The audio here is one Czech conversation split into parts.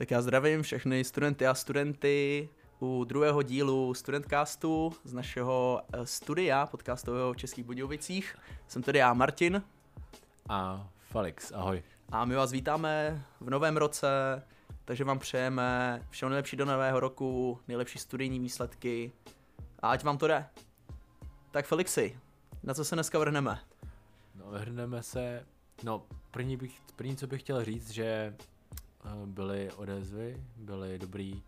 Tak já zdravím všechny studenty a studenty u druhého dílu Studentcastu z našeho eh, studia podcastového v Českých Budějovicích. Jsem tady já, Martin. A Felix, ahoj. A my vás vítáme v novém roce, takže vám přejeme všechno nejlepší do nového roku, nejlepší studijní výsledky a ať vám to jde. Tak Felixi, na co se dneska vrhneme? No, vrhneme se, no první, bych, první co bych chtěl říct, že byly odezvy, byly dobrý,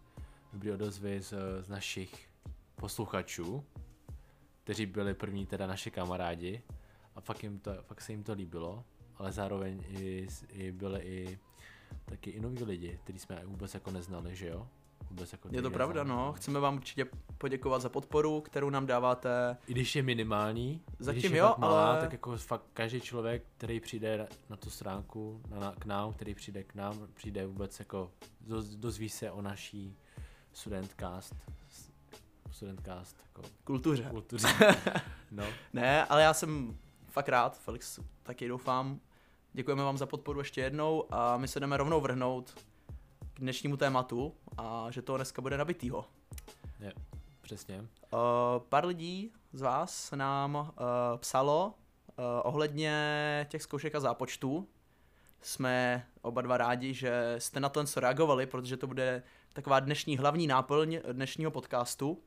dobrý odezvy z, z našich posluchačů, kteří byli první teda naši kamarádi a fakt, jim to, fakt se jim to líbilo, ale zároveň i, i byly i taky i noví lidi, kteří jsme vůbec jako neznali, že jo? Vůbec jako Je to pravda, no. Chceme vám určitě poděkovat za podporu, kterou nám dáváte. I když je minimální, Zatím když je jo, malá, ale- tak jako fakt každý člověk, který přijde na tu stránku, na, na, k nám, který přijde k nám, přijde vůbec jako, doz, dozví se o naší studentcast, studentcast, jako Kultuře. kultuře. No, Ne, ale já jsem fakt rád, Felix taky doufám. Děkujeme vám za podporu ještě jednou a my se jdeme rovnou vrhnout dnešnímu tématu a že to dneska bude nabitýho. je, přesně. Uh, pár lidí z vás nám uh, psalo uh, ohledně těch zkoušek a zápočtů. Jsme oba dva rádi, že jste na to reagovali, protože to bude taková dnešní hlavní náplň dnešního podcastu.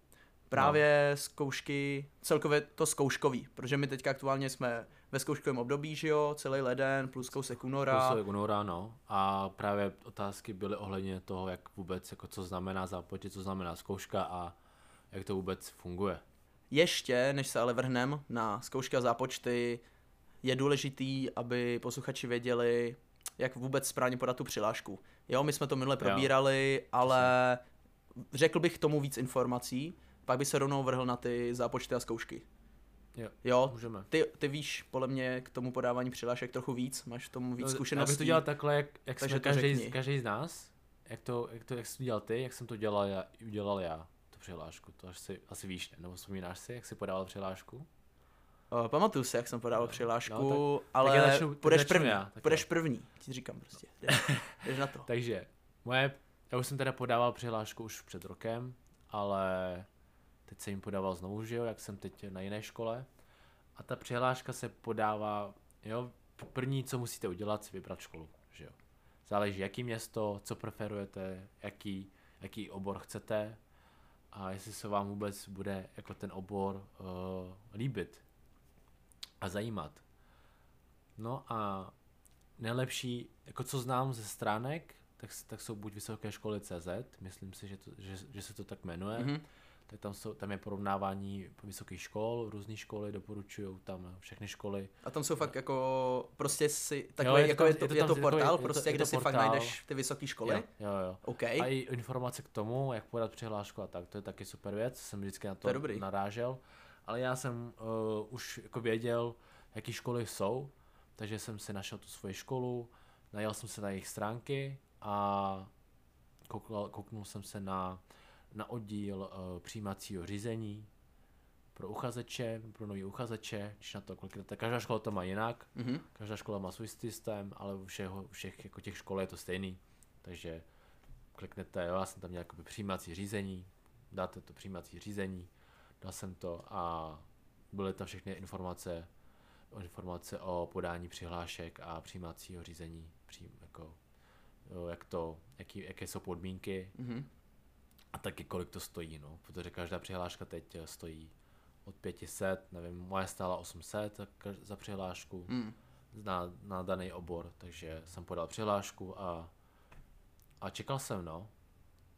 Právě no. zkoušky, celkově to zkouškový, protože my teďka aktuálně jsme ve zkouškovém období, že jo, celý leden plus kousek února. Kousek února, no. A právě otázky byly ohledně toho, jak vůbec, jako co znamená zápočet, co znamená zkouška a jak to vůbec funguje. Ještě, než se ale vrhnem na zkoušky a zápočty, je důležitý, aby posluchači věděli, jak vůbec správně podat tu přihlášku. Jo, my jsme to minule probírali, ale řekl bych tomu víc informací, pak by se rovnou vrhl na ty zápočty a zkoušky. Jo, Jo, můžeme. ty, ty víš podle mě k tomu podávání přihlášek trochu víc, máš v tom víc No, zkušeností. Abych to dělal takhle, jak, jak Takže jsme každý, řekni. každý z nás, jak to, jak to, jak jsi to dělal ty, jak jsem to dělal já, udělal já, tu přihlášku, to asi, asi víš, ne? nebo vzpomínáš si, jak jsi podával přihlášku? Uh, pamatuju si, jak jsem podával No, přihlášku, no, ale já začnu- tak půjdeš začnu první, já, tak půjdeš první, ti říkám prostě, jdeš, jdeš na to. Takže, moje, já už jsem teda podával přihlášku už před rokem, ale teď jsem jim podával znovu, že jo, jak jsem teď na jiné škole. A ta přihláška se podává, jo, první, co musíte udělat, si vybrat školu, že jo. Záleží, jaký město, co preferujete, jaký, jaký obor chcete a jestli se vám vůbec bude jako ten obor uh, líbit a zajímat. No a nejlepší, jako co znám ze stránek, tak, tak jsou buď Vysoké školy CZ, myslím si, že, to, že, že se to tak jmenuje, Mhm. mm-hmm. Tak tam, jsou, tam je porovnávání vysokých škol, různé školy doporučují tam všechny školy. A tam jsou fakt jako, prostě si, Jo, takový, je to jako je to, je to je tam to takový- portál je to- prostě, je to kde si fakt portál. najdeš ty vysoké školy? Jo, jo, jo. OK. A i informace k tomu, jak podat přihlášku a tak, to je taky super věc, jsem vždycky na to, To je dobrý. narážel. Ale já jsem uh, už jako věděl, jaký školy jsou, takže jsem si našel tu svoji školu, najel jsem se na jejich stránky a koukal, kouknul jsem se na, na oddíl uh, přijímacího řízení pro uchazeče, pro nový uchazeče, když na to kliknete, každá škola to má jinak, Mhm. Každá škola má svůj systém, ale u všeho, u všech jako těch škol je to stejný. Takže kliknete, jo, já jsem tam měl jakoby přijímací řízení, dáte to přijímací řízení, dal jsem to a byly tam všechny informace, o informace o podání přihlášek a přijímacího řízení, přijím, jako, jo, jak to, jaký, jaké jsou podmínky Mhm. A taky kolik to stojí, no, protože každá přihláška teď eh, stojí od 500, nevím, moje stála 800 za, přihlášku Mm. na, na daný obor, takže jsem podal přihlášku a, a čekal jsem, no.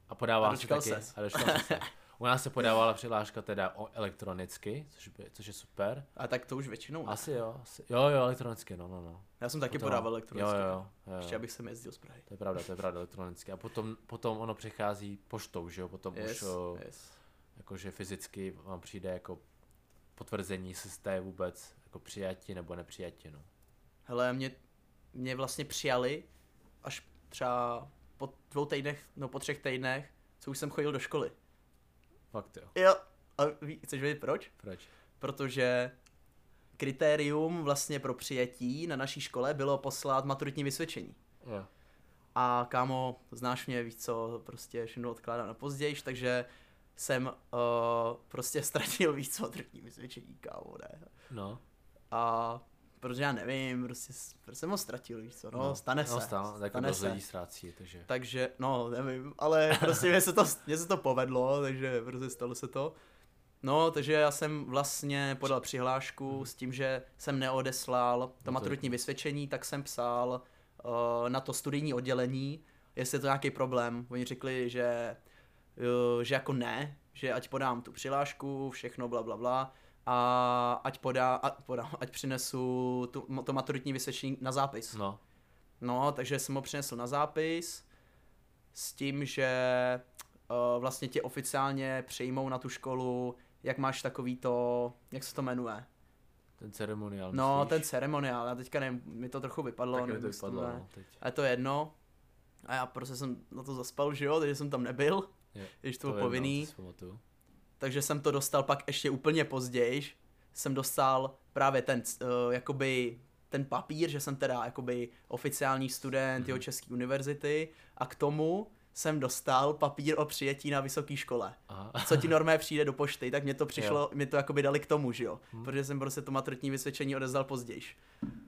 A podával A se dočkal taky. ses. A dočkal jsem se. U nás se podávala přihláška teda o elektronicky, což, by, což je super. A tak to už většinou. ne? Asi jo, asi, jo, jo, elektronicky, no, no, no. Já jsem taky Potom- podával elektronicky. Jo, jo, jo, jo. Ještě abych sem jezdil z Prahy. To je pravda, to je pravda, elektronicky. A potom, potom ono přichází poštou, že jo, potom Yes, už o, yes. jakože fyzicky vám přijde jako potvrzení, jestli jste vůbec jako přijati nebo nepřijati, no. Hele, mě, mě vlastně přijali až třeba po dvou týdnech, no po třech týdnech, co už jsem chodil do školy. Fakt jo. Jo, a ví, chceš vědět proč? Proč? Protože kritérium vlastně pro přijetí na naší škole bylo poslat maturitní vysvědčení. Jo. A kámo, znáš mě, víš co, prostě všechno odkládám na později, takže jsem uh, prostě ztratil víc co maturitní vysvědčení, kámo, ne. No, A protože já nevím, prostě, prostě jsem ho ztratil, víš co, no, no stane se, No, stane, tak stane se. lidí ztrácí, takže. Takže, no, nevím, ale prostě mě se to, mě se to povedlo, takže prostě stalo se to. No, takže já jsem vlastně podal přihlášku s tím, že jsem neodeslal to to- maturitní vysvědčení, tak jsem psal uh, na to studijní oddělení, jestli je to nějaký problém. Oni řekli, že, uh, že jako ne, že ať podám tu přihlášku, všechno bla bla bla a ať podá, a, podám, ať přinesu tu, to maturitní vysvědčení na zápis. No, No, takže jsem ho přinesl na zápis s tím, že uh, vlastně tě oficiálně přijmou na tu školu, jak máš takový to, jak se to jmenuje? ten ceremoniál, No, myslíš? ten ceremoniál, já teďka nevím, mi to trochu vypadlo. Tak mi to vypadlo, no, teď. A je to jedno. A já prostě jsem na to zaspal, že jo, takže jsem tam nebyl, Je, když to byl vím, no, povinný. to pamatuju. Takže jsem to dostal pak ještě úplně později. Jsem dostal právě ten, uh, jakoby ten papír, že jsem teda jakoby oficiální student Mhm. jeho České univerzity a k tomu jsem dostal papír o přijetí na vysoké škole. Aha. Co ti normálně přijde do pošty, tak mě to přišlo, mě to jakoby dali k tomu, že jo. Mhm. Protože jsem prostě to maturitní vysvědčení odezdal později.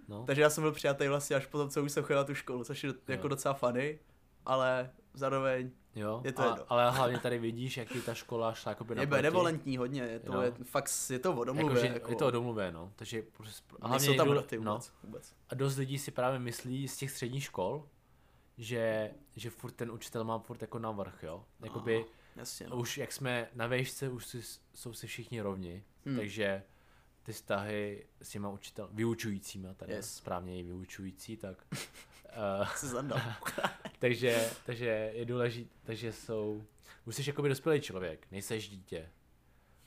No, Takže já jsem byl přijatý vlastně až potom, co už jsem chodil na tu školu, což je jako Jo. docela funny, ale zároveň jo, je to a, jedno. ale hlavně tady vidíš, jak ta škola šla jakoby je benevolentní hodně, je to, Jo. je, fakt je to o domluvě. Jakože jako, je to o domluvě, no. Takže prostě, a hlavně Nejsou tam důle- roty no, vůbec. vůbec. a dost lidí si právě myslí z těch středních škol, že, že furt ten učitel má furt jako navrch, jo. Jakoby Aha, Jasně, no. už jak jsme na vejšce, už si, jsou si všichni rovni, Hmm. takže ty vztahy s těma učitel, vyučujícíma, tady yes. správně i vyučující, tak uh, takže, takže je důležité, takže jsou, už jsi jakoby dospělý člověk, nejseš dítě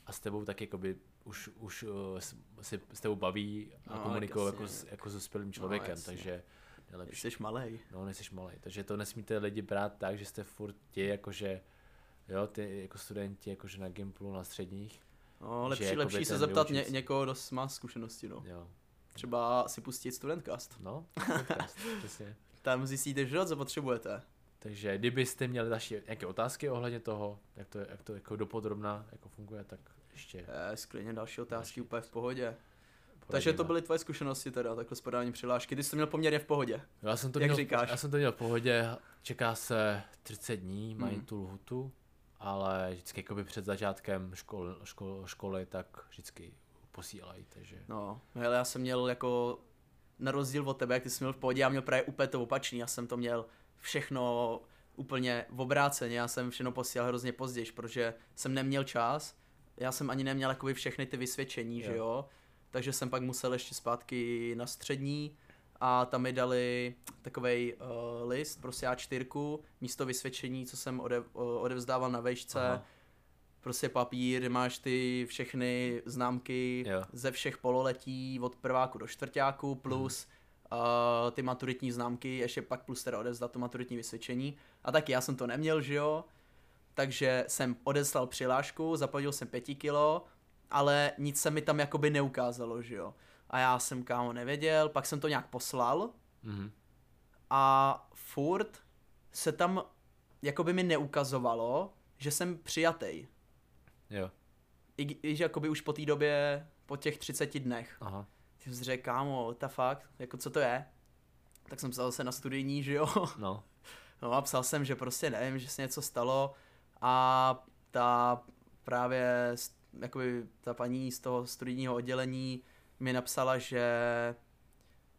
a s tebou tak jakoby už, už uh, s- si s tebou baví a No, no, komunikují jasně. jako, s- jako s dospělým člověkem, jasně. takže nejlepší. Jsi malej. No, nejseš malý, takže to nesmíte lidi brát tak, že jste furt ti, jakože, jo, ty jako studenti, jakože na Gimplu, na středních, No, Že lepší, jakoby lepší se zeptat ně, někoho, kdo má zkušenosti, no. jo, Třeba si pustit Studentcast. no, podcast, přesně. Tam zjistíte, že co potřebujete. Takže kdybyste měli další nějaké otázky ohledně toho, jak to, jak to jako dopodrobná jako funguje, tak ještě Je, sklidně další otázky Další. úplně v pohodě. Takže to poradíme. byly tvoje zkušenosti teda, takhle s podáním přihlášky. Ty jsi to měl poměrně v pohodě. Já jsem to Jak měl, říkáš? Já jsem to měl v pohodě, čeká se 30 dní, mají Mhm. tu lhutu, ale vždycky jakoby před začátkem škol, škol, školy, tak vždycky posílají, takže No, hele, já jsem měl jako, na rozdíl od tebe, jak ty jsi měl v pohodě, já měl právě úplně to opačný, já jsem to měl všechno úplně v obráceně, já jsem všechno posílal hrozně později, protože jsem neměl čas, já jsem ani neměl jakoby všechny ty vysvědčení, Jo. že jo, takže jsem pak musel ještě zpátky na střední a tam mi dali takovej uh, list, prostě A4, místo vysvědčení, co jsem ode, o- odevzdával na vejšce, Aha. Prostě papír, kde máš ty všechny známky Jo. ze všech pololetí od prváku do čtvrtáku plus uh, ty maturitní známky, ještě pak plus teda odevzdat to maturitní vysvědčení. A taky já jsem to neměl, že jo, takže jsem odeslal přihlášku, zaplatil jsem pěti kilo, ale nic se mi tam jakoby neukázalo, že jo. A já jsem kámo nevěděl, pak jsem to nějak poslal mhm. a furt se tam jakoby mi neukazovalo, že jsem přijatej. Jo, I když jakoby už po té době, po těch 30 dnech. aha, Jsem si řekl, kámo, ta fakt, jako co to je? Tak jsem psal se na studijní, že jo? no, No a psal jsem, že prostě nevím, že se něco stalo a ta právě, jakoby ta paní z toho studijního oddělení mi napsala, že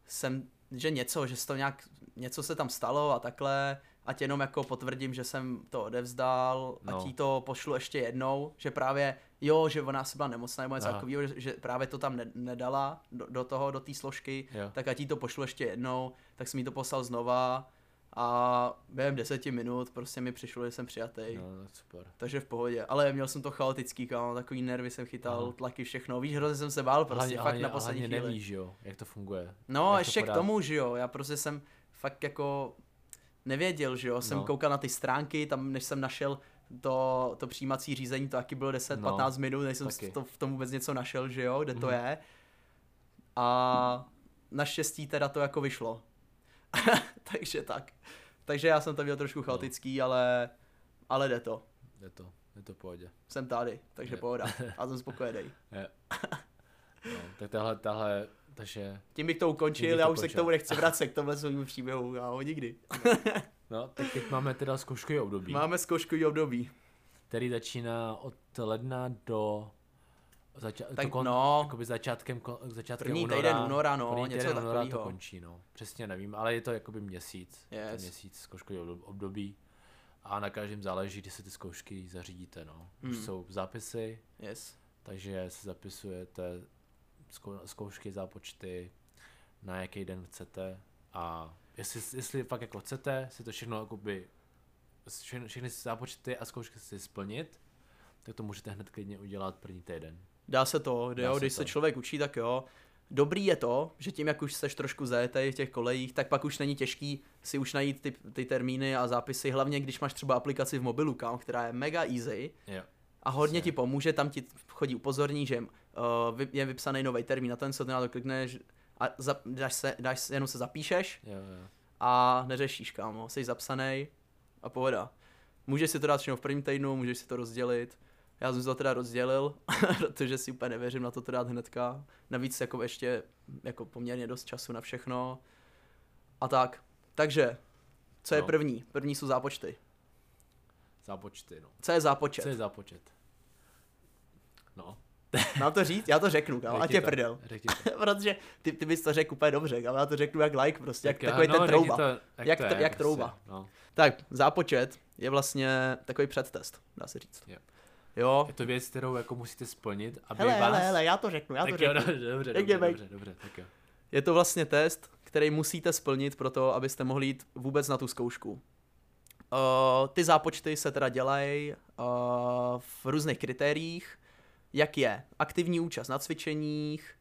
jsem, že něco, že se to nějak, něco se tam stalo a takhle, ať jenom jako potvrdím, že jsem to odevzdal, no. No. ať jí to pošlu ještě jednou, že právě, jo, že ona se byla nemocná nebo něco takového, že, že právě to tam ne, nedala do, do toho, do té složky, jo, tak ať jí to pošlu ještě jednou, tak jsem jí to poslal znova a během deseti minut prostě mi přišlo, že jsem přijatý. no, tak super. Takže v pohodě, ale měl jsem to chaotický, kámo, takový nervy jsem chytal, Aha. tlaky, všechno, víš, hrozně jsem se bál, prostě hlavně, fakt hlavně, na poslední hlavně chvíli. nevíš, jo, jak to funguje. No, jak to ještě k podat. tomu, že jo, já prostě jsem fakt jako nevěděl, že jo, jsem No. koukal na ty stránky, tam než jsem našel to, to přijímací řízení, to taky bylo 10-15 minut, než jsem taky. to, v tom vůbec něco našel, že jo, kde to Mhm. je. A naštěstí teda to jako vyšlo. Takže tak. Takže já jsem to měl trošku chaotický, ale, ale jde to. Je to, je to v pohodě. Jsem tady, takže Je. pohoda. A jsem spokojený. No, tak tahle, tahle, takže, Tím bych to ukončil, bych já to už se k tomu nechci vracet, k tomhle svému příběhu, já ho nikdy. no, tak teď máme teda zkouškový období, Máme zkouškový období. který začíná od ledna do zača- Tak to kon, no. jakoby začátkem, kon, začátkem První února, týden února, no, první něco února to takovýho. končí, no. Přesně nevím, ale je to jakoby měsíc, Yes. to měsíc zkouškový obdo- období a na každém záleží, kdy se ty zkoušky zařídíte, no. Už Hmm. jsou zápisy, Yes. takže si zapisujete zkoušky, zápočty, na jaký den chcete a jestli, jestli fakt jako chcete si to všechno jakoby všechny, všechny zápočty a zkoušky si splnit, tak to můžete hned klidně udělat první týden. Dá se to, Dá jo, se když to. se člověk učí, tak jo. Dobrý je to, že tím, jak už seš trošku zajetej v těch kolejích, tak pak už není těžký si už najít ty, ty termíny a zápisy, hlavně když máš třeba aplikaci v mobilu, kam, která je mega easy Jo. A hodně ti pomůže, tam ti chodí upozorní, že uh, je vypsaný nový termín na ten, co ty na to klikneš a za, dáš se, dáš, jenom se zapíšeš Jo, jo. a neřešíš, kámo, jsi zapsaný a pohoda. Můžeš si to dát všechno v prvním týdnu, můžeš si to rozdělit. Já jsem si to teda rozdělil, protože si úplně nevěřím na to to dát hnedka. Navíc jako ještě jako poměrně dost času na všechno. A tak. Takže, co je No. první? První jsou zápočty. Zápočty, no. Co je zápočet? Co je zápočet? No. Mám to říct? Já to řeknu, kámo, a tě to, prdel. to. Protože ty, ty bys to řekl úplně dobře, kámo, já to řeknu jak like prostě, jak Tak, takový no, ten trouba. To, Jak to tr- je, jak trouba. Prostě, no. Tak, zápočet je vlastně takový předtest, dá se říct. Jo. Jo. Je to věc, kterou jako musíte splnit, aby Hele, vás... hele, hele, já to řeknu, já to tak jo, řeknu. dobře, dobře, Jak dobře, bejt? dobře, dobře, tak jo. Je to vlastně test, který musíte splnit pro to, abyste mohli jít vůbec na tu zkoušku. Uh, ty zápočty se teda dělají uh, v různých kritériích, jak je aktivní účast na cvičeních,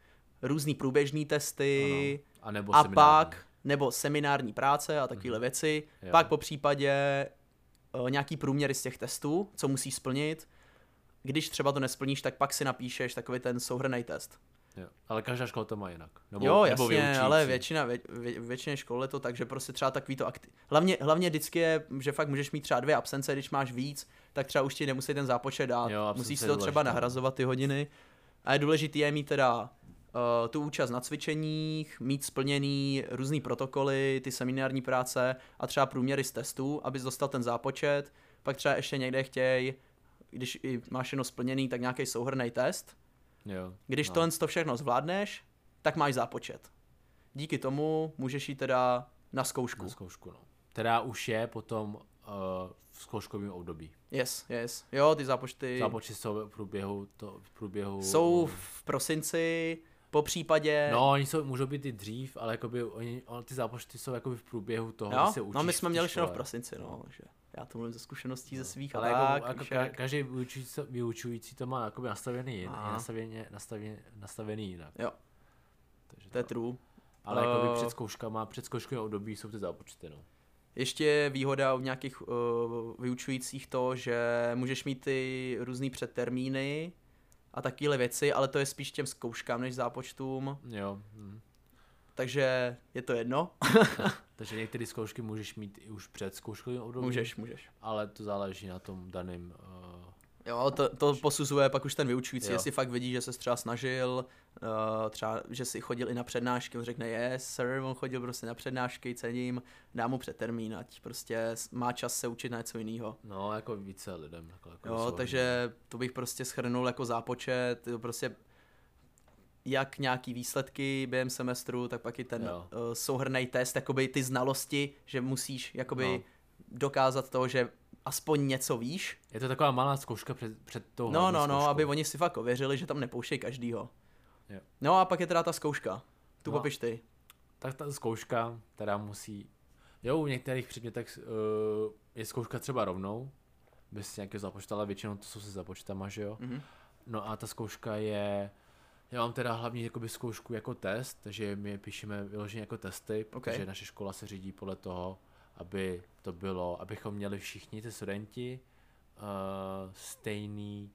různý průběžný testy Ano. A nebo a seminární. pak, nebo seminární práce a takovéhle Mhm. věci, Jo. pak po případě uh, nějaký průměry z těch testů, co musíš splnit. Když třeba to nesplníš, tak pak si napíšeš takový ten souhrný test. Jo. Ale každá škola to má jinak. Nebo, jo, nebo jasně, vyučující. ale většina, vě, vě, většině škol je to tak, že prostě třeba takový to akti- hlavně, hlavně vždycky je, že fakt můžeš mít třeba dvě absence, když máš víc, tak třeba už ti nemusí ten zápočet dát, Jo, musíš si to třeba důležitá. nahrazovat ty hodiny. A je důležité je mít teda uh, tu účast na cvičeních, mít splněný různý protokoly, ty seminární práce a třeba průměry z testů, abys dostal ten zápočet. Pak třeba ještě někde chtěj, když máš jenom splněný, tak nějaký souhrný test. Jo. Když no. tohle to všechno zvládneš, tak máš zápočet. Díky tomu můžeš jít teda na zkoušku. Na zkoušku, no. Která už je potom uh, v zkouškovém období. Yes, yes. Jo, ty zápočty Zápočty jsou v průběhu, to, v průběhu... jsou v prosinci, po případě... No, oni jsou, můžou být i dřív, ale jakoby oni, on, ty zápočty jsou jakoby v průběhu toho, jo? se učíš no my jsme měli všechno v prosinci, no. Že já to mluvím ze zkušeností ze svých Ale jako, tak. jako víš ka, jak. každý vyučující, vyučující to má jakoby nastavený, jin, nastavený, nastavený, nastavený jinak. Jo. Takže To je true. Ale jakoby Eh, před zkouškama, před zkouškovým období jsou ty zápočty, no. Ještě je výhoda u nějakých uh, vyučujících to, že můžeš mít ty různý předtermíny a takovéhle věci, ale to je spíš těm zkouškám než zápočtům, Jo. Hm. Takže je to jedno. Takže některé zkoušky můžeš mít i už před zkouškovým obdobím, můžeš, můžeš. ale to záleží na tom daném uh, Jo, to, to posuzuje pak už ten vyučující, Jo. jestli fakt vidí, že se třeba snažil, uh, třeba, že si chodil i na přednášky, on řekne yes, sir, on chodil prostě na přednášky, cením, dá mu přetermín, ať prostě má čas se učit na něco jiného. No, jako více lidem. Jako, jako Jo, takže to bych prostě schrnul jako zápočet, prostě jak nějaký výsledky během semestru, tak pak i ten Jo. uh, souhrný test, jakoby ty znalosti, že musíš jakoby No. dokázat to, že aspoň něco víš, Je to taková malá zkouška před, před tou No, no, no, zkouškou. aby oni si fakt ověřili, že tam nepouštějí každýho. Jo. No a pak je teda ta zkouška. Tu No. popiš ty. Tak ta zkouška, která musí... Jo, u některých předmětech uh, je zkouška třeba rovnou, bez nějakého započta, ale většinou to jsou se započtama, že jo. Mhm. No a ta zkouška je... Já mám teda hlavně jakoby zkoušku jako test, takže my je píšeme vyloženě jako testy, protože naše škola se řídí podle toho, aby to bylo, abychom měli všichni ty studenti uh, stejný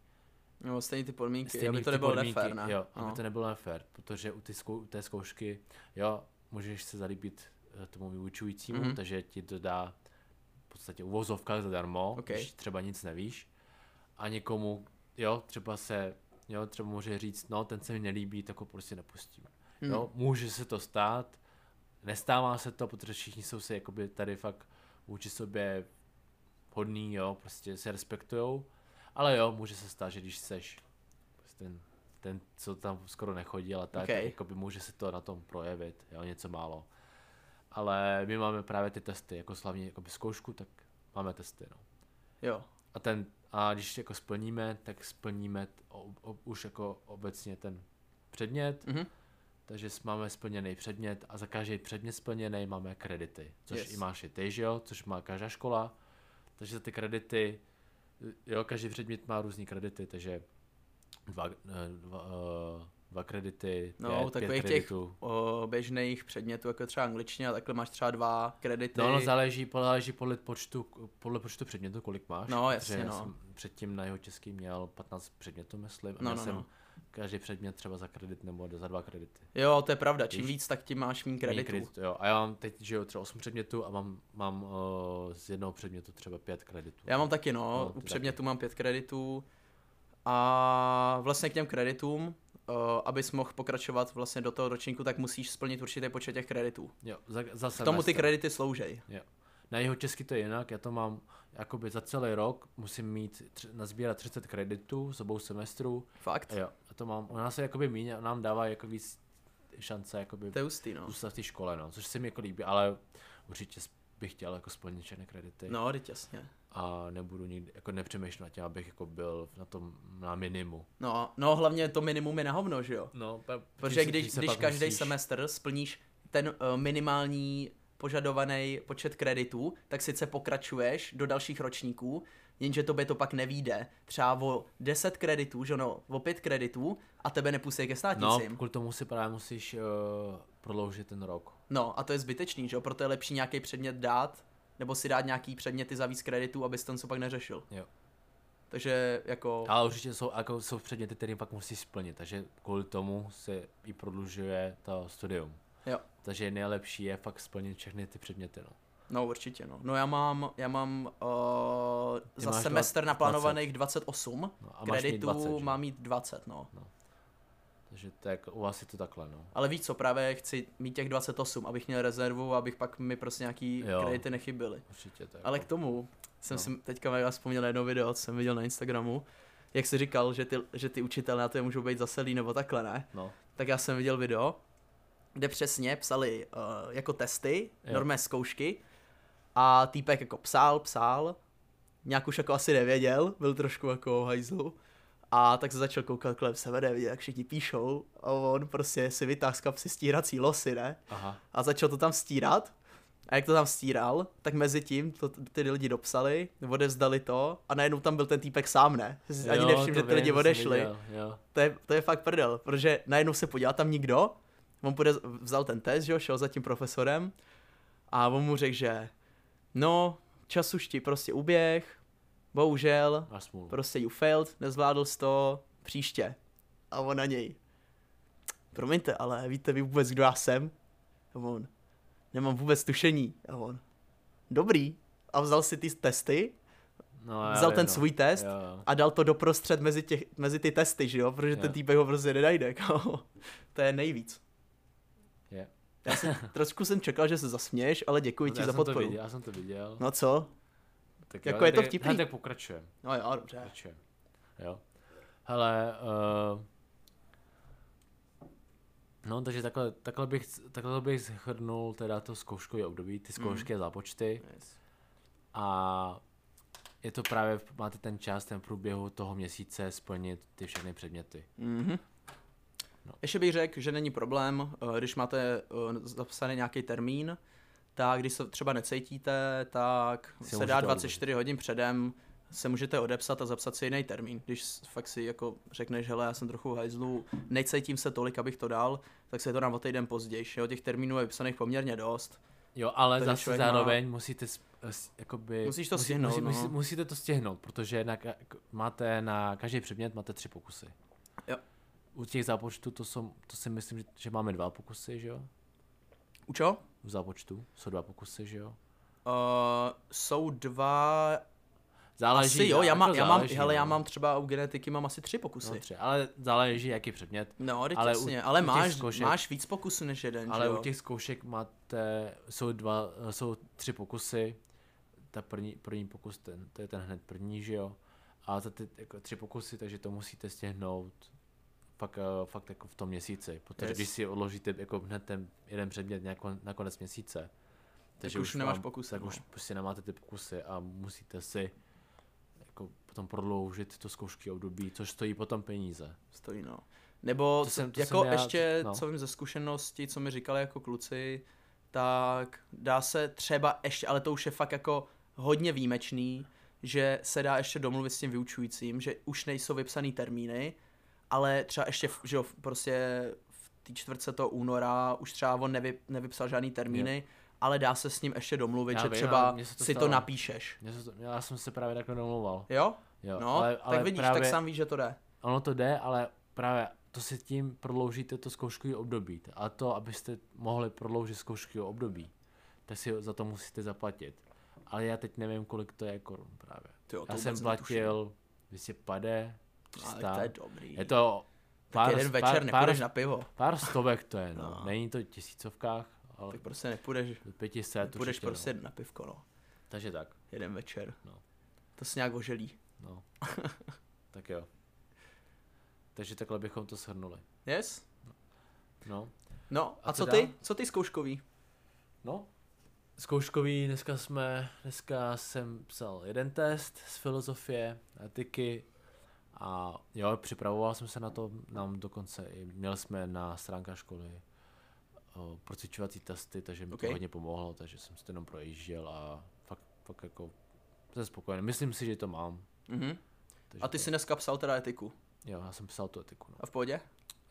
No, stejně ty podmínky, Stejný aby to nebylo podmínky, nefér, ne? Jo, no. aby to nebylo nefér, protože u, ty zkou, u té zkoušky, jo, můžeš se zalíbit eh, tomu vyučujícímu, Mhm. mm-hmm. takže ti to dá podstatě uvozovkách zadarmo, Ok. když třeba nic nevíš. A někomu, jo, třeba se, jo, třeba může říct, no, ten se mi nelíbí, tak ho prostě nepustím. Hmm. Jo, může se to stát, nestává se to, protože všichni jsou si jakoby tady fakt vůči sobě hodný, jo, prostě se respektujou. Ale jo, může se stát, že když seš prostě ten, ten, co tam skoro nechodí, ale tak, Ok. okay. jakoby může se to na tom projevit, jo, něco málo. Ale my máme právě ty testy, jako slavně jakoby zkoušku, tak máme testy, no. Jo. A ten, a když jako splníme, tak splníme t- o, o, už jako obecně ten předmět, Mhm. takže máme splněný předmět a za každý předmět splněný máme kredity, což Yes. i máš i ty, že jo, což má každá škola, takže za ty kredity, jo, každý předmět má různý kredity, takže dva, eh, dva, eh, dva kredity, No, pět, pět takových těch kreditů. o, běžných předmětů, jako třeba angličtina, takhle máš třeba dva kredity. No, no, záleží, záleží podle počtu, podle počtu předmětů, kolik máš. No, jasně, no. jsem předtím na jeho český měl 15 předmětů, myslím, a No, no, jsem no. každý předmět třeba za kredit nebo za dva kredity. Jo, to je pravda, čím Víš? víc, tak tím máš méně kreditů. kreditů, jo. A já mám teď, že jo, třeba 8 předmětů a mám, mám uh, z jednoho předmětu třeba 5 kreditů. Já mám taky, no, No, u předmětu mám pět kreditů a vlastně k těm kreditům, uh, abys mohl pokračovat vlastně do toho ročníku, tak musíš splnit určitý počet těch kreditů. Jo, za, za K tomu ty kredity sloužej. Jo. Na jeho česky to je jinak, já to mám jakoby za celý rok, musím mít, tři, nazbírat 30 kreditů z obou semestrů. Fakt? Jo, a to mám, nás se jakoby míň, a nám dává jako víc šance jakoby To hustý, no. zůstat v té škole, no, což se mi jako líbí, ale určitě bych chtěl jako splnit všechny kredity No, teď jasně. a nebudu nikdy, jako nepřemýšlel nad tím, abych jako byl na tom na minimu. No, no, hlavně to minimum je na hovno, že jo? No, Protože když, když pak každý musíš- semestr splníš ten uh, minimální požadovaný počet kreditů, tak sice pokračuješ do dalších ročníků, jenže tobě to pak nevíde. Třeba o 10 kreditů, že no, o 5 kreditů a tebe nepustí ke No, státnicím. kvůli tomu si právě musíš uh, prodloužit ten rok. No a to je zbytečný, že jo? Proto je lepší nějaký předmět dát, nebo si dát nějaký předměty za víc kreditů, abys ten co pak neřešil. Jo. Takže jako... Ale určitě jsou, jako jsou předměty, které pak musíš splnit, takže kvůli tomu se i prodlužuje to studium. Jo. Takže nejlepší je fakt splnit všechny ty předměty, no. No určitě, no. No já mám, já mám uh, Ty za semestr 20. naplánovaných 28 no a máš mít kreditů, 20, že? mám mít 20, no. Takže tak, u vás je to takhle, no. Ale víš co, právě chci mít těch 28, abych měl rezervu, abych pak mi prostě nějaký Jo. kredity nechyběly. Určitě tak. Ale k tomu jsem No. si teďka vzpomněl jedno video, co jsem viděl na Instagramu, jak jsi říkal, že ty, že ty učitelé na to můžou být zaselí nebo takhle, ne? No, Tak já jsem viděl video, kde přesně psali uh, jako testy, Jo. normé zkoušky a týpek jako psal, psal, nějak už jako asi nevěděl, byl trošku jako hajzlu a tak se začal koukat kolem sebe, nevěděl, jak všichni píšou a on prostě si vytáhl z kapsy stírací losy, ne? aha. a začal to tam stírat. A jak to tam stíral, tak mezi tím to ty lidi dopsali, odevzdali to a najednou tam byl ten týpek sám, ne? Ani Jo, nevšiml, že ty lidi vím, odešli. viděl, Jo. To je, to je fakt prdel, protože najednou se podíval tam nikdo, on půjde, vzal ten test, že jo, šel za tím profesorem a on mu řekl, že no, čas už ti prostě uběh, bohužel, prostě you failed, nezvládl jsi to, příště. A on na něj. Promiňte, ale víte vy vůbec, kdo já jsem? A on. Nemám vůbec tušení. A on. Dobrý. A vzal si ty testy, No, vzal vím, ten no. svůj test Jo, a dal to doprostřed mezi, těch, mezi ty testy, že jo? Protože ten Jo. týpek ho prostě nenajde. To je nejvíc. Já jsem, trošku jsem čekal, že se zasměješ, ale děkuji ti já za jsem to podporu. viděl, já jsem to viděl. No co? tak jako jo, je to tak- vtipný. hele, tak pokračujeme. No jo, dobře. Pokračujeme. Jo. Hele, uh, no takže takhle, takhle bych, takhle bych shrnul teda to zkouškové období, ty zkoušky a zápočty Yes. a je to právě, máte ten čas, ten průběhu toho měsíce splnit ty všechny předměty. Mhm. No. Ještě bych řekl, že není problém, eh, když máte eh, zapsaný nějaký termín, tak když se třeba necítíte, tak Si se dá odložit. 24 hodin předem, se můžete odepsat a zapsat si jiný termín. Když fakt si jako řekneš, hele, já jsem trochu v hajzlu, necítím se tolik, abych to dal, tak se to dám o týden později. Jo? Těch termínů je vypsaných poměrně dost. Jo, ale zase člověk má- zároveň musíte s, s, jakoby, Musíš to musí- stihnout, musí, no. musí, musíte to stihnout, protože na, máte na každý předmět máte tři pokusy. Jo. U těch zápočtů to, jsou, to si myslím, že, že máme dva pokusy, že jo? U čo? U zápočtu jsou dva pokusy, že jo? Uh, jsou dva, Záleží. asi jo, já, jako mám, já, mám, záleží, hele, já no. mám třeba u genetiky mám asi tři pokusy. No, tři, ale záleží, jaký předmět. No, Ale u- ale u máš, zkoušek- máš víc pokusů než jeden, Ale že u jo? těch zkoušek máte, jsou dva, jsou tři pokusy. Ta první, první pokus, ten, to je ten hned první, že jo. A za ty jako tři pokusy, takže to musíte stihnout fakt, eh, fakt jako v tom měsíci. Protože Yes. když si odložíte jako hned ten jeden předmět nějak na konec měsíce, takže už nemáš vám- pokusy, Tak no. už prostě nemáte ty pokusy a musíte si jako potom prodloužit to zkoušky období, což stojí potom peníze. Stojí, no. Nebo To jsem- to jako jsem já- ještě, no. co vím ze zkušenosti, co mi říkali jako kluci, tak dá se třeba ještě, ale to už je fakt jako hodně výjimečný, že se dá ještě domluvit s tím vyučujícím, že už nejsou vypsaný termíny, ale třeba ještě, v- že jo, prostě v té čtvrtce toho února už třeba on nevy, nevypsal žádný termíny, ale dá se s ním ještě domluvit, Já že vím, třeba to si to stalo. napíšeš. Já, se to, já jsem se právě takhle domluval. Jo? Jo, No, ale, ale tak vidíš, právě, tak sám víš, že to jde. Ono to jde, ale právě to si tím prodloužíte to zkouškový období. A to, abyste mohli prodloužit zkouškový období, tak si za to musíte zaplatit. Ale já teď nevím, kolik to je korun právě. Tyjo, to já jsem platil 250, Ale 300. to je dobrý. Je to tak pár, jeden večer pár, nepůjdeš pár, na pivo. pár stovek to je, no. No. Není to tisícovkách, ale Tak prostě nepůjdeš, do 500 půjdeš určitě, prostě no. na pivko, no. Takže tak, Jeden večer. No. To se nějak oželí. no. tak jo. Takže takhle bychom to shrnuli. Yes? No. No, a, A co ty? Co ty zkouškový? No, zkouškový, dneska jsme, dneska jsem psal jeden test z filozofie, etiky a jo, připravoval jsem se na to, nám dokonce i, měli jsme na stránkách školy o, procvičovací testy, takže mi Ok. to hodně pomohlo, takže jsem si to jenom projížděl a fakt, fakt jako jsem spokojený. Myslím si, že to mám. Mhm. Takže A ty to, jsi dneska psal teda etiku. Jo, já jsem psal tu etiku, no. A v pohodě?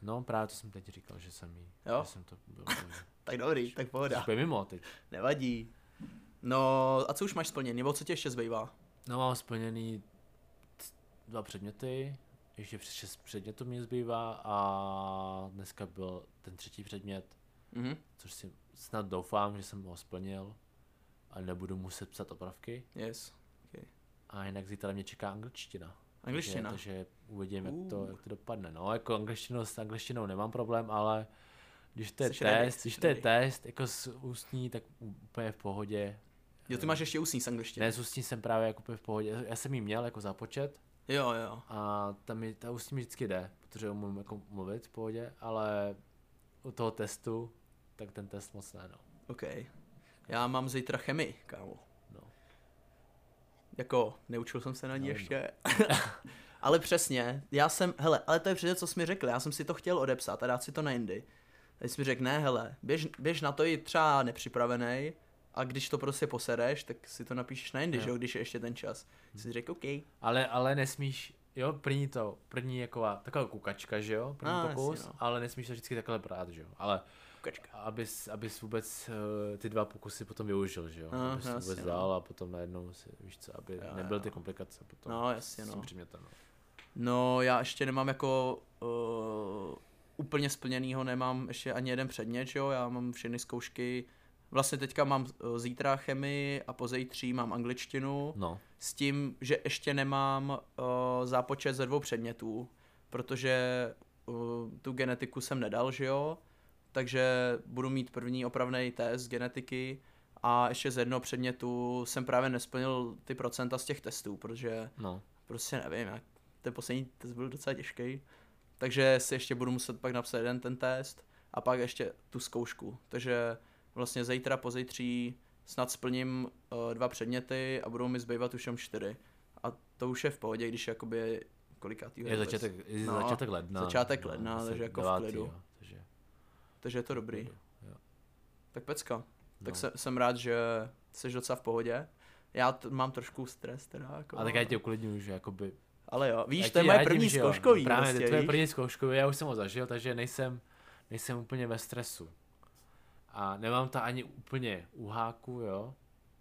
No, právě to jsem teď říkal, že jsem jí, Jo? že jsem to byl, Tak dobrý, tak pohoda. úplně mimo teď. Nevadí. No, a co už máš splněný? Nebo co ti ještě zbývá? No mám splněný dva předměty, ještě přes šest předmětů mě zbývá a dneska byl ten třetí předmět, Mhm. což si snad doufám, že jsem ho splnil a nebudu muset psat opravky. Yes. A jinak zítra mě čeká angličtina. Angličtina. Takže, takže uvidím, jak to, Uh. jak to dopadne. No, jako angličtinou, s angličtinou nemám problém, ale když to je Jsi test, když to je test jako s ústní, tak úplně v pohodě. Jo, ty máš ještě ústní z angličtiny. Ne, s ústní jsem právě jako úplně v pohodě. Já jsem jí měl jako započet, Jo, jo. A tam mi, ta ústní mi vždycky jde, protože umím jako mluvit v pohodě, ale u toho testu, tak ten test moc ne, no. OK. Já mám zítra chemii, kámo. no. Jako, neučil jsem se na ní No, no. ještě. ale přesně, já jsem, hele, ale to je přesně, co jsi mi řekl, já jsem si to chtěl odepsat a dát si to na jindy. Teď jsi mi řekl, ne, hele, běž, běž na to i třeba nepřipravený a když to prostě posereš, tak si to napíšeš na jindy, že jo, když je ještě ten čas. Jsi řekl, OK. Ale, ale nesmíš, jo, první to, první jako taková kukačka, že jo, první No, pokus, jasně, no. ale nesmíš to vždycky takhle brát, že jo, ale Kačka. abys, abys vůbec uh, ty dva pokusy potom využil, že jo, Aha, abys jasně, vůbec no. dal a potom najednou si, víš co, aby Jo, nebyly jo. ty komplikace potom No, jasně, s tím no. předmětem, no. No, já ještě nemám jako uh, úplně splněnýho, nemám ještě ani jeden předmět, že jo, já mám všechny zkoušky, vlastně teďka mám uh, zítra chemii a pozejtří mám angličtinu, No, s tím, že ještě nemám uh, zápočet ze dvou předmětů, protože uh, tu genetiku jsem nedal, že jo, takže budu mít první opravný test genetiky a ještě z jednoho předmětu jsem právě nesplnil ty procenta z těch testů, protože no, prostě nevím, jak ten poslední test byl docela těžký, takže si ještě budu muset pak napsat jeden ten test a pak ještě tu zkoušku, takže vlastně zítra, pozítří snad splním uh, dva předměty a budou mi zbývat už jenom čtyři. A to už je v pohodě, když jakoby kolikátýho je začátek, je No, začátek ledna. začátek ledna, asi takže jako v devátý, klidu. Jo, takže, Takže je to dobrý. jo. Tak pecka. Tak No. se, jsem rád, že jsi docela v pohodě. Já t- mám trošku stres teda. Jako, A tak já tě uklidňuji, že jakoby... Ale jo, víš, já to je moje první zkouškový. Právě, prostě, to je víš? první zkouškový, já už jsem ho zažil, takže nejsem, nejsem úplně ve stresu. A nemám to ani úplně u háku, jo.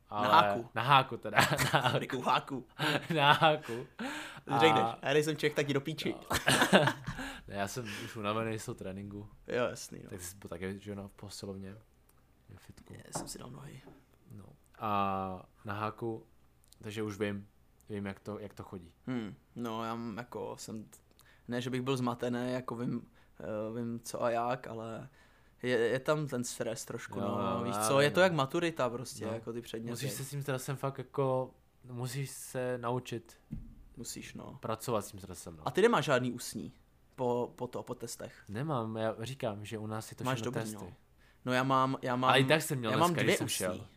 Ale, háku. Na háku teda. Na háku. Riku, háku. na háku. A... Řekneš, já nejsem člověk, tak jdi do píči. No. Ne, já jsem už unavený z toho tréninku, Jo, jasný. No. tak jsi byl taky, že jo, na posilovně. V fitku. Já jsem si dal nohy. No. a na háku, takže už vím, vím, jak to, jak to chodí. Hmm, no já jako jsem, ne, že bych byl zmatený, jako vím, uh, vím co a jak, ale je, je tam ten stres trošku, Jo, no, víš co, je to no. jak maturita prostě, No. jako ty předměty. Musíš se s tím stresem fakt jako, musíš se naučit Musíš, no. pracovat s tím stresem. No. A ty nemáš žádný ústní po, po to, po testech. Nemám, já říkám, že u nás je to Máš všechno dobrý, testy. no. No já mám, já mám, Ale i tak jsem měl já mám dneska, dvě když jsem šel. ústní.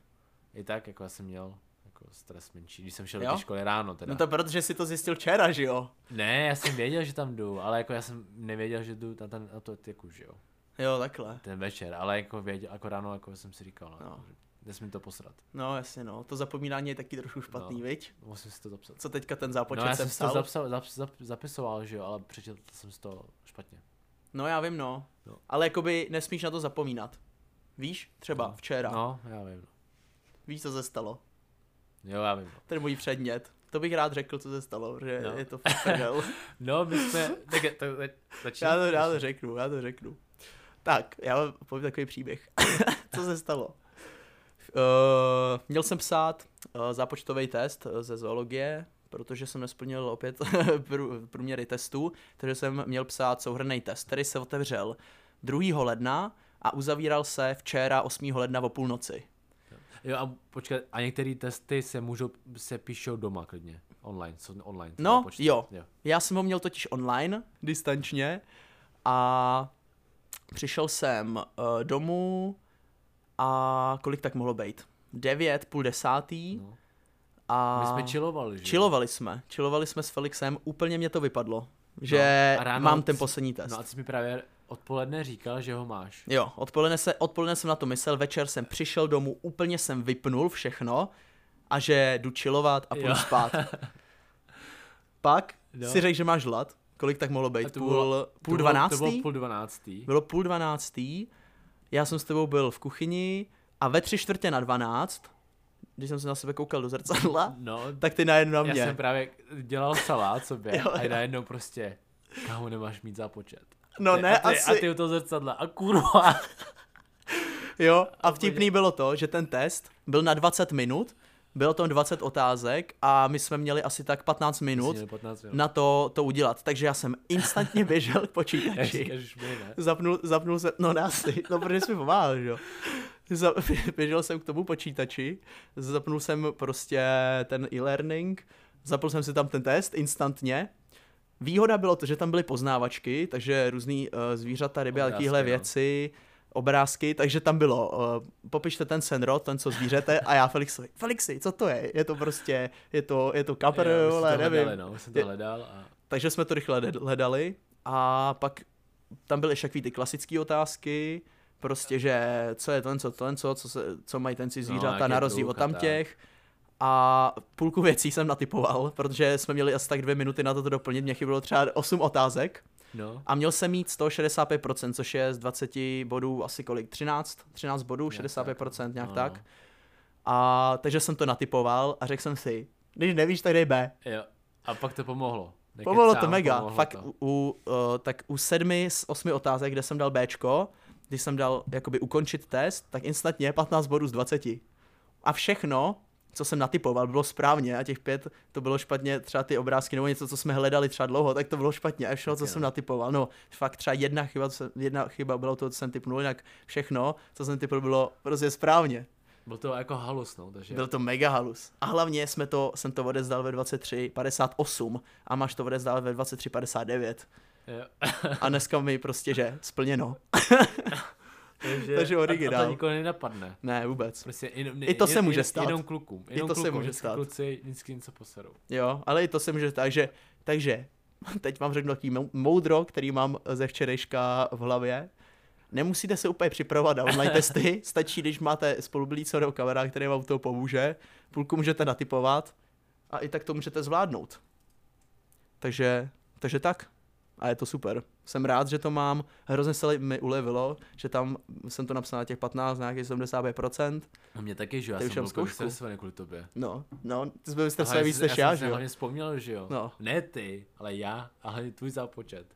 I tak, jako já jsem měl jako stres menší, když jsem šel Jo? do té školy ráno teda. No to protože jsi to zjistil včera, že jo? Ne, já jsem věděl, že tam jdu, ale jako já jsem nevěděl, že jdu na, ten, na to etiku, že jo. Jo, takhle. Ten večer, ale jako věděl, jako ráno jako jsem si říkal, no. No. Jako, nesmím to posrat. No jasně, no. To zapomínání je taky trošku špatný, No. viď? Musím si to zapsat. Co teďka ten zápočet no já jsem si to psal? zapsal, zap, zap, zapisoval, že jo, ale přečetl jsem si to špatně. No já vím, no. No. Ale jakoby nesmíš na to zapomínat. Víš? Třeba No. včera. No, já vím. no. Víš, co se stalo? Jo, já vím. no. Ten můj předmět. To bych rád řekl, co se stalo, že No. je to fakt. No, my jsme, tak to, to, začni. já, to, já to řeknu, já to řeknu. Tak, já vám povím takový příběh. co se stalo? Uh, měl jsem psát uh, zápočtový test uh, ze zoologie, protože jsem nesplnil opět prů- průměry testů, takže jsem měl psát souhrný test, který se otevřel 2. ledna a uzavíral se včera 8. ledna o půlnoci. Jo, a počkej, a některé testy se můžou, se píšou doma klidně. Online, jsou online. No, jo. jo. Já jsem ho měl totiž online, distančně, a přišel jsem uh, domů a kolik tak mohlo být? 9, půl desátý No. a My jsme chillovali, že? jo? chillovali jsme. Chillovali jsme s Felixem, úplně mě to vypadlo, že No, ráno mám ten poslední test. No a ty jsi mi právě odpoledne říkal, že ho máš. Jo, odpoledne, se, odpoledne jsem na to myslel, večer jsem přišel domů, úplně jsem vypnul všechno a že jdu chillovat a půjdu Jo. spát. Pak No. si řekl, že máš hlad. Kolik tak mohlo A být? to Půl, bylo- půl to bylo- dvanáctý? To bylo půl dvanáctý. Bylo půl dvanáctý, já jsem s tebou byl v kuchyni a ve tři čtvrtě na dvanáct, když jsem se na sebe koukal do zrcadla, No, tak ty najednou na já mě. jsem právě dělal salát sobě Jo, a najednou prostě, kámo, nemáš mít zápočet. No Ty- ne, a ty, asi. A ty u toho zrcadla, a kurva. Jo, a vtipný bylo to, že ten test byl na 20 minut, bylo tam 20 otázek a my jsme měli asi tak 15 minut Jsi měl 15 minut. na to, to udělat. Takže já jsem instantně běžel k počítači. Zapnul, zapnul jsem, no asi, no protože jsi mi pomáhal, že jo. Běžel jsem k tomu počítači, zapnul jsem prostě ten e-learning, zapnul jsem si tam ten test instantně. Výhoda bylo to, že tam byly poznávačky, takže různý uh, zvířata, ryby a takovéhle no. věci, obrázky, takže tam bylo, uh, popište ten senrod, ten, co zvířete, a já Felixovi, Felixi, co to je? Je to prostě, je to, je to kapr, Jo, vole, to nevím. hledali, no, jsem to hledal a Takže jsme to rychle hled- hledali a pak tam byly takový ty klasické otázky, prostě, že co je ten, co ten, co, co, se, co mají ten si zvířata jaký na rozdíl od tam těch. A půlku věcí jsem natypoval, protože jsme měli asi tak dvě minuty na to, to doplnit, mě chybilo třeba 8 otázek no. a měl jsem mít 165%, což je z 20 bodů asi kolik, 13? 13 bodů, Nějak 65%, nějak no, tak. no. A takže jsem to natypoval a řekl jsem si, když nevíš, tak dej B. Jo. A pak to pomohlo. Nekecám, Pomohlo to mega, pomohlo fakt to. u, u, uh, tak u sedmi z osmi otázek, kde jsem dal Bčko, když jsem dal jakoby ukončit test, tak instantně 15 bodů z 20. A všechno, co jsem natypoval, bylo správně a těch pět to bylo špatně, třeba ty obrázky nebo něco, co jsme hledali třeba dlouho, tak to bylo špatně a všechno, co jsem no. natypoval, no fakt třeba jedna chyba, jsem- jedna chyba bylo to, co jsem typnul, jinak všechno, co jsem typnul, bylo prostě správně. Byl to jako halus, no, takže... Byl to mega halus. A hlavně jsme to, jsem to odezdal ve 23.58 a máš to odezdal ve 23.59. Jo. A dneska mi prostě, že splněno. takže, takže A, a originál. to nikoho nenapadne. Ne, vůbec. Prostě jenom, I to se může stát. Jenom klukům. Jenom to se klukům, může vždycky stát. Kluci vždycky něco poserou. Jo, ale i to se může takže, takže teď vám řeknu taký mou- moudro, který mám ze včerejška v hlavě. Nemusíte se úplně připravovat na online testy, stačí, když máte spolublíceného kamaráda, který vám to pomůže, půlku můžete natypovat a i tak to můžete zvládnout. Takže, takže tak. A je to super. Jsem rád, že to mám. Hrozně se mi ulevilo, že tam jsem to napsal na těch 15, nějakých 75%. No mě taky, že jo, já jsem byl zkoušku. úplně stresovaný kvůli tobě. No, no, ty jsi byl Aha, stresovaný víc než já, jsem že jo? hlavně vzpomněl, že jo. No. Ne ty, ale já, ale tvůj zápočet.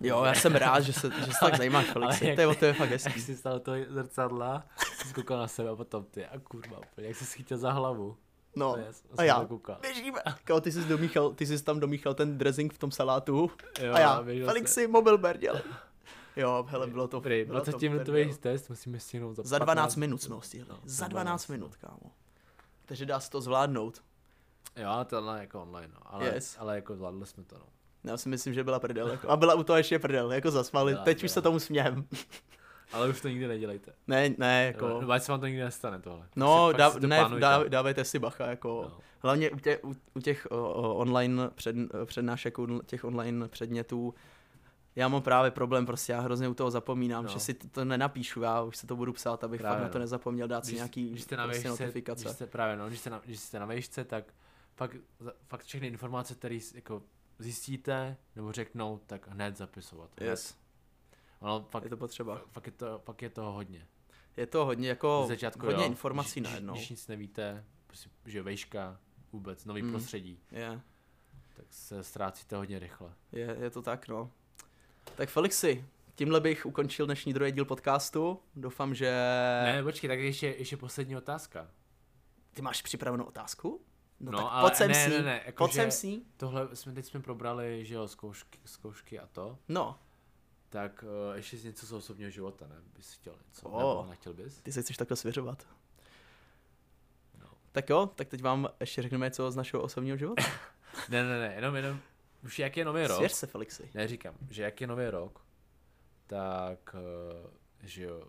Jo, já jsem rád, že se, že se tak zajímáš, Felixi. jak- To je, to je fakt Jak hezký. jsi stál do toho zrcadla, jsi koukal na sebe a potom ty a kurva, jak jsi schytil za hlavu. No, To jsem a já. Běžíme. Kámo, ty jsi domíchal, ty jsi tam domíchal ten dressing v tom salátu. Jo, a já, Felixi, mobil berděl. Jo, hele, bylo to... To 20 minutový test musíme stihnout za, Za 12 minut jsme ho stihli. No, za za 12 12, minut, kámo. Takže dá se to zvládnout. Jo, ale tohle jako online, no. Ale, Yes. ale jako zvládli jsme to, no. Já si myslím, že byla prdel. Jako. A byla u toho ještě prdel, jako zasmali. Byla, Teď už se tomu smějem. Ale už to nikdy nedělejte. Ne, ne, Jako... Nebo se vám to nikdy nestane tohle. No, si- dá, fakt si ne, dá, dávejte si bacha, jako... No. Hlavně u těch, u, u těch o, o, online před, přednášek, u těch online předmětů, já mám právě problém, prostě já hrozně u toho zapomínám, No. že si to, to nenapíšu, já už se to budu psát, abych Právě, fakt na to no. nezapomněl dát si Když- nějaký když jste na prostě výšce, notifikace. Když jste, právě, no, když jste na, když jste na výšce, tak fakt, fakt všechny informace, které jako zjistíte nebo řeknou, tak hned zapisovat. Hned. Yes, Ono fakt, je to potřeba. fakt, je to, fakt je toho hodně. Je to hodně jako, Ze začátku, hodně jo, informací když, najednou. Když, nic nevíte, prostě, že vejška, vůbec, nový Mm. prostředí, Je, tak se ztrácíte hodně rychle. je, je to tak, no. Tak Felixi, tímhle bych ukončil dnešní druhý díl podcastu. Doufám, že... Ne, počkej, tak ještě, ještě poslední otázka. Ty máš připravenou otázku? No, No, tak ale pojď sem ne, ne, ne, jako pojď sem s ní. Tohle jsme teď jsme probrali, že jo, zkoušky, zkoušky a to. No, Tak uh, ještě z něco z osobního života, ne? Bys chtěl něco? O. Nebo nechtěl bys? ty se chceš takhle svěřovat. No. Tak jo, tak teď vám ještě řekneme něco z našeho osobního života. Ne, ne, ne, jenom, jenom, už jak je nový rok, Svěř se, Felixi. ne, říkám, že jak je nový rok, tak, uh, že jo,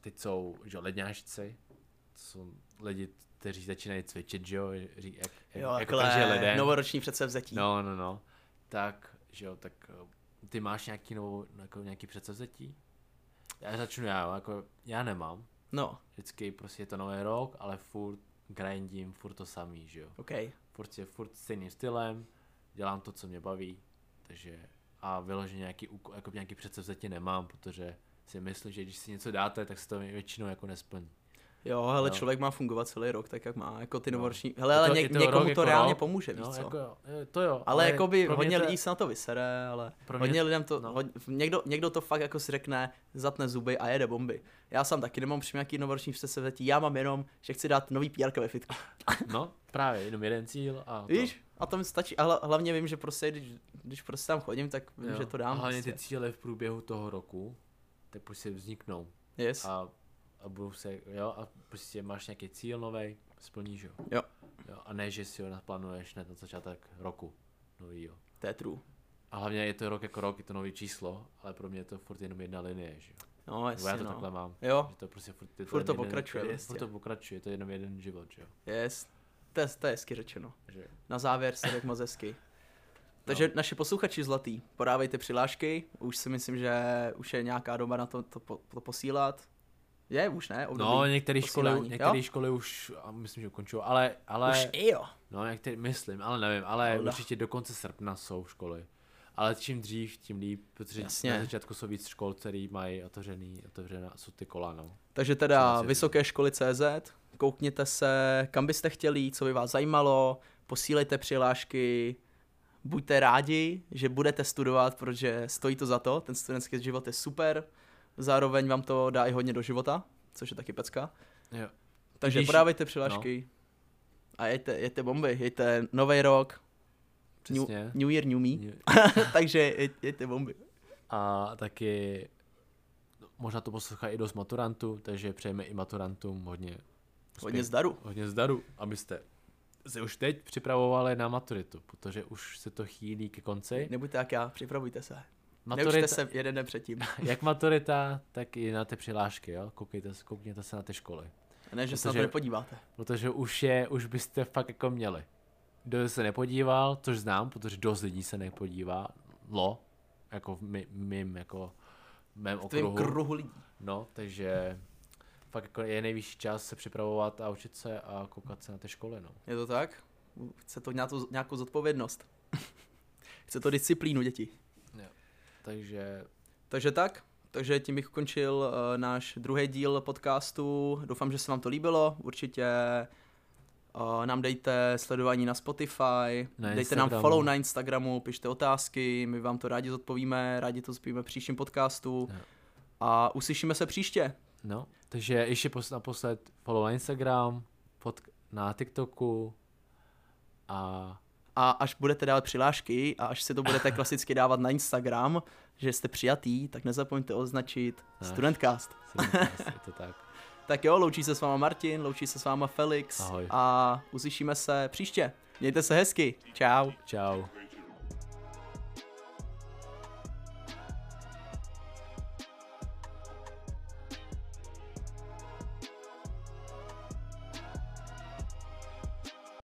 teď jsou, že jo, ledňáčci, to jsou lidi, kteří začínají cvičit, že jo, ří, jak, Jo, jak, jako každý leden. novoroční předsevzetí. No, no, no, tak, že jo, tak uh, ty máš nějaký novou, jako nějaký předsevzetí? Já začnu já, jako já nemám, no vždycky prostě je to nový rok, ale furt grindím, furt to samý, že jo. OK. Furt je furt stejným stylem, dělám to, co mě baví, takže a vyloženě nějaký, jako nějaký předsevzetí nemám, protože si myslím, že když si něco dáte, tak se to většinou jako nesplní. Jo, hele, Jo. člověk má fungovat celý rok tak, jak má. Jako ty No. novoroční... Hele, ale to- ně, je to někomu to jako reálně rok. pomůže, víš No, co? jako jo, to jo. ale jakoby pro mě hodně to lidí se na to vysere, ale Pro mě- hodně lidem to, no. hod, někdo, někdo to fakt jako si řekne, zatne zuby a jede bomby. Já sám taky nemám přímo nějaký novoroční předsevzetí, já mám jenom, že chci dát nový PR ve fitku. No, právě, jenom jeden cíl a to. Víš? A to mi stačí. A hla- hlavně vím, že prostě, když, když prostě tam chodím, tak vím, Jo. že to dám. A hlavně prostě. ty cíle v průběhu toho roku, tak prostě vzniknou. Yes. A, a budou se, jo, a prostě máš nějaký cíl nový, splníš ho. Jo. jo. A ne, že si ho naplánuješ hned na začátek roku novýho. To je true. A hlavně je to rok jako rok, je to nový číslo, ale pro mě je to furt jenom jedna linie, že jo. No, Nebo já jasně, to no. takhle mám. Jo, Že to prostě furt, je Furt jen to jeden, pokračuje, je- prostě. Furt to pokračuje, je to jenom jeden život, že jo. yes. To je, to je hezky řečeno. Že, Na závěr se tak moc hezky. Takže No. naši posluchači zlatý, podávejte přihlášky, už si myslím, že už je nějaká doba na to, to, po- to posílat. Je, už ne? Období no, některé školy, některé školy už, a myslím, že ukončují, ale, ale, Už i jo. no, některé, myslím, ale nevím, ale Holda. určitě do konce srpna jsou školy. Ale čím dřív, tím líp, protože Jasně. na začátku jsou víc škol, který mají otevřený, otevřená, jsou ty kola, no. Takže teda vysoké školy CZ, koukněte se, kam byste chtěli, co by vás zajímalo, posílejte přihlášky, buďte rádi, že budete studovat, protože stojí to za to, ten studentský život je super, zároveň vám to dá i hodně do života, což je taky pecka. Jo. Takže Když- podávejte přihlášky a jeďte, jeďte bomby, jeďte nový rok, new, Přesně. new Year, New Me, takže jeď, jeďte bomby. A taky možná to poslouchá i dost maturantů, takže přejeme i maturantům hodně úspěch, Hodně zdaru. hodně zdaru, abyste se už teď připravovali na maturitu, protože už se to chýlí ke konci. Nebuďte jak já, připravujte se. Neučte Maturita, se jeden den předtím. jak maturita, tak i na ty přihlášky, jo? Koukejte, koukněte se na ty školy. Ne, že se na to Protože- nepodíváte. Protože už je, už byste fakt jako měli. Kdo se nepodíval, což znám, protože dost lidí se nepodívá, lo, jako v mý, mým, jako v mém V okruhu. kruhu lidí. No, takže fakt jako je nejvyšší čas se připravovat a učit se a koukat se na ty školy, no. Je to tak? Chce to nějakou, nějakou zodpovědnost. Chce to disciplínu, děti. Takže Takže tak. Takže tím bych ukončil uh, náš druhý díl podcastu. Doufám, že se vám to líbilo. Určitě Uh, nám dejte sledování na Spotify, Na dejte nám Instagramu. follow na Instagramu, pište otázky, my vám to rádi zodpovíme, rádi to zodpovíme v příštím podcastu Jo. a uslyšíme se příště. No, takže ještě pos- naposled follow na Instagram, pod, na TikToku a A až budete dávat přihlášky a až si to budete klasicky dávat na Instagram, že jste přijatý, tak nezapomeňte označit Náš. Studentcast. je to tak. Tak jo, loučí se s váma Martin, loučí se s váma Felix Ahoj. a uslyšíme se příště. Mějte se hezky. Čau. Čau.